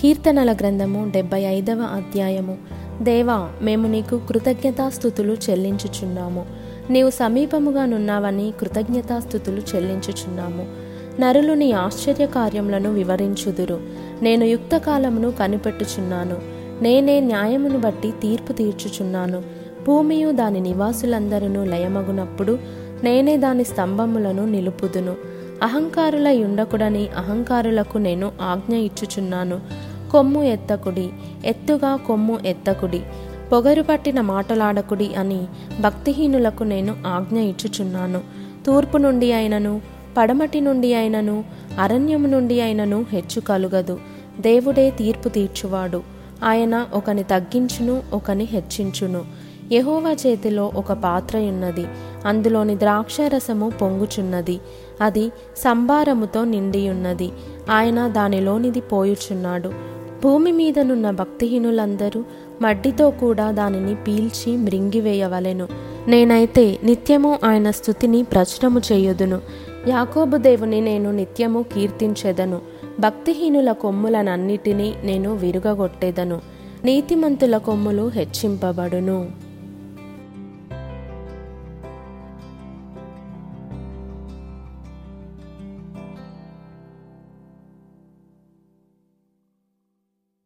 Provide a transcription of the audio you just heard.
కీర్తనల గ్రంథము డెబ్బై ఐదవ అధ్యాయము. దేవా మేము నీకు కృతజ్ఞతాస్థుతులు చెల్లించుచున్నాము. నీవు సమీపముగా నున్నావని కృతజ్ఞతాస్థుతులు చెల్లించుచున్నాము. నరులు నీ ఆశ్చర్య కార్యములను వివరించుదురు. నేను యుక్తకాలమును కనిపెట్టుచున్నాను. నేనే న్యాయమును బట్టి తీర్పు తీర్చుచున్నాను. భూమియు దాని నివాసులందరూ లయమగునప్పుడు నేనే దాని స్తంభములను నిలుపుదును. అహంకారులై ఉండకుడని అహంకారులకు నేను ఆజ్ఞ ఇచ్చుచున్నాను. కొమ్ము ఎత్తకుడి ఎత్తుగా కొమ్ము ఎత్తకుడి పొగరు పట్టిన మాటలాడకుడి అని భక్తిహీనులకు నేను ఆజ్ఞ ఇచ్చుచున్నాను. తూర్పు నుండి అయినను పడమటి నుండి అయినను అరణ్యము నుండి అయినను హెచ్చు కలుగదు. దేవుడే తీర్పు తీర్చువాడు. ఆయన ఒకని తగ్గించును ఒకని హెచ్చించును. యహోవా చేతిలో ఒక పాత్ర ఉన్నది అందులోని ద్రాక్షరసము పొంగుచున్నది. అది సంబారముతో నిండియున్నది. ఆయన దానిలోనిది పోయుచున్నాడు. భూమి మీదనున్న భక్తిహీనులందరూ మడ్డితో కూడా దానిని పీల్చి మృంగివేయవలెను. నేనైతే నిత్యము ఆయన స్థుతిని ప్రచురము చేయుదును. యాకోబు దేవుని నేను నిత్యము కీర్తించెదను. భక్తిహీనుల కొమ్ములనన్నిటినీ నేను విరుగగొట్టేదను. నీతిమంతుల కొమ్ములు హెచ్చింపబడును.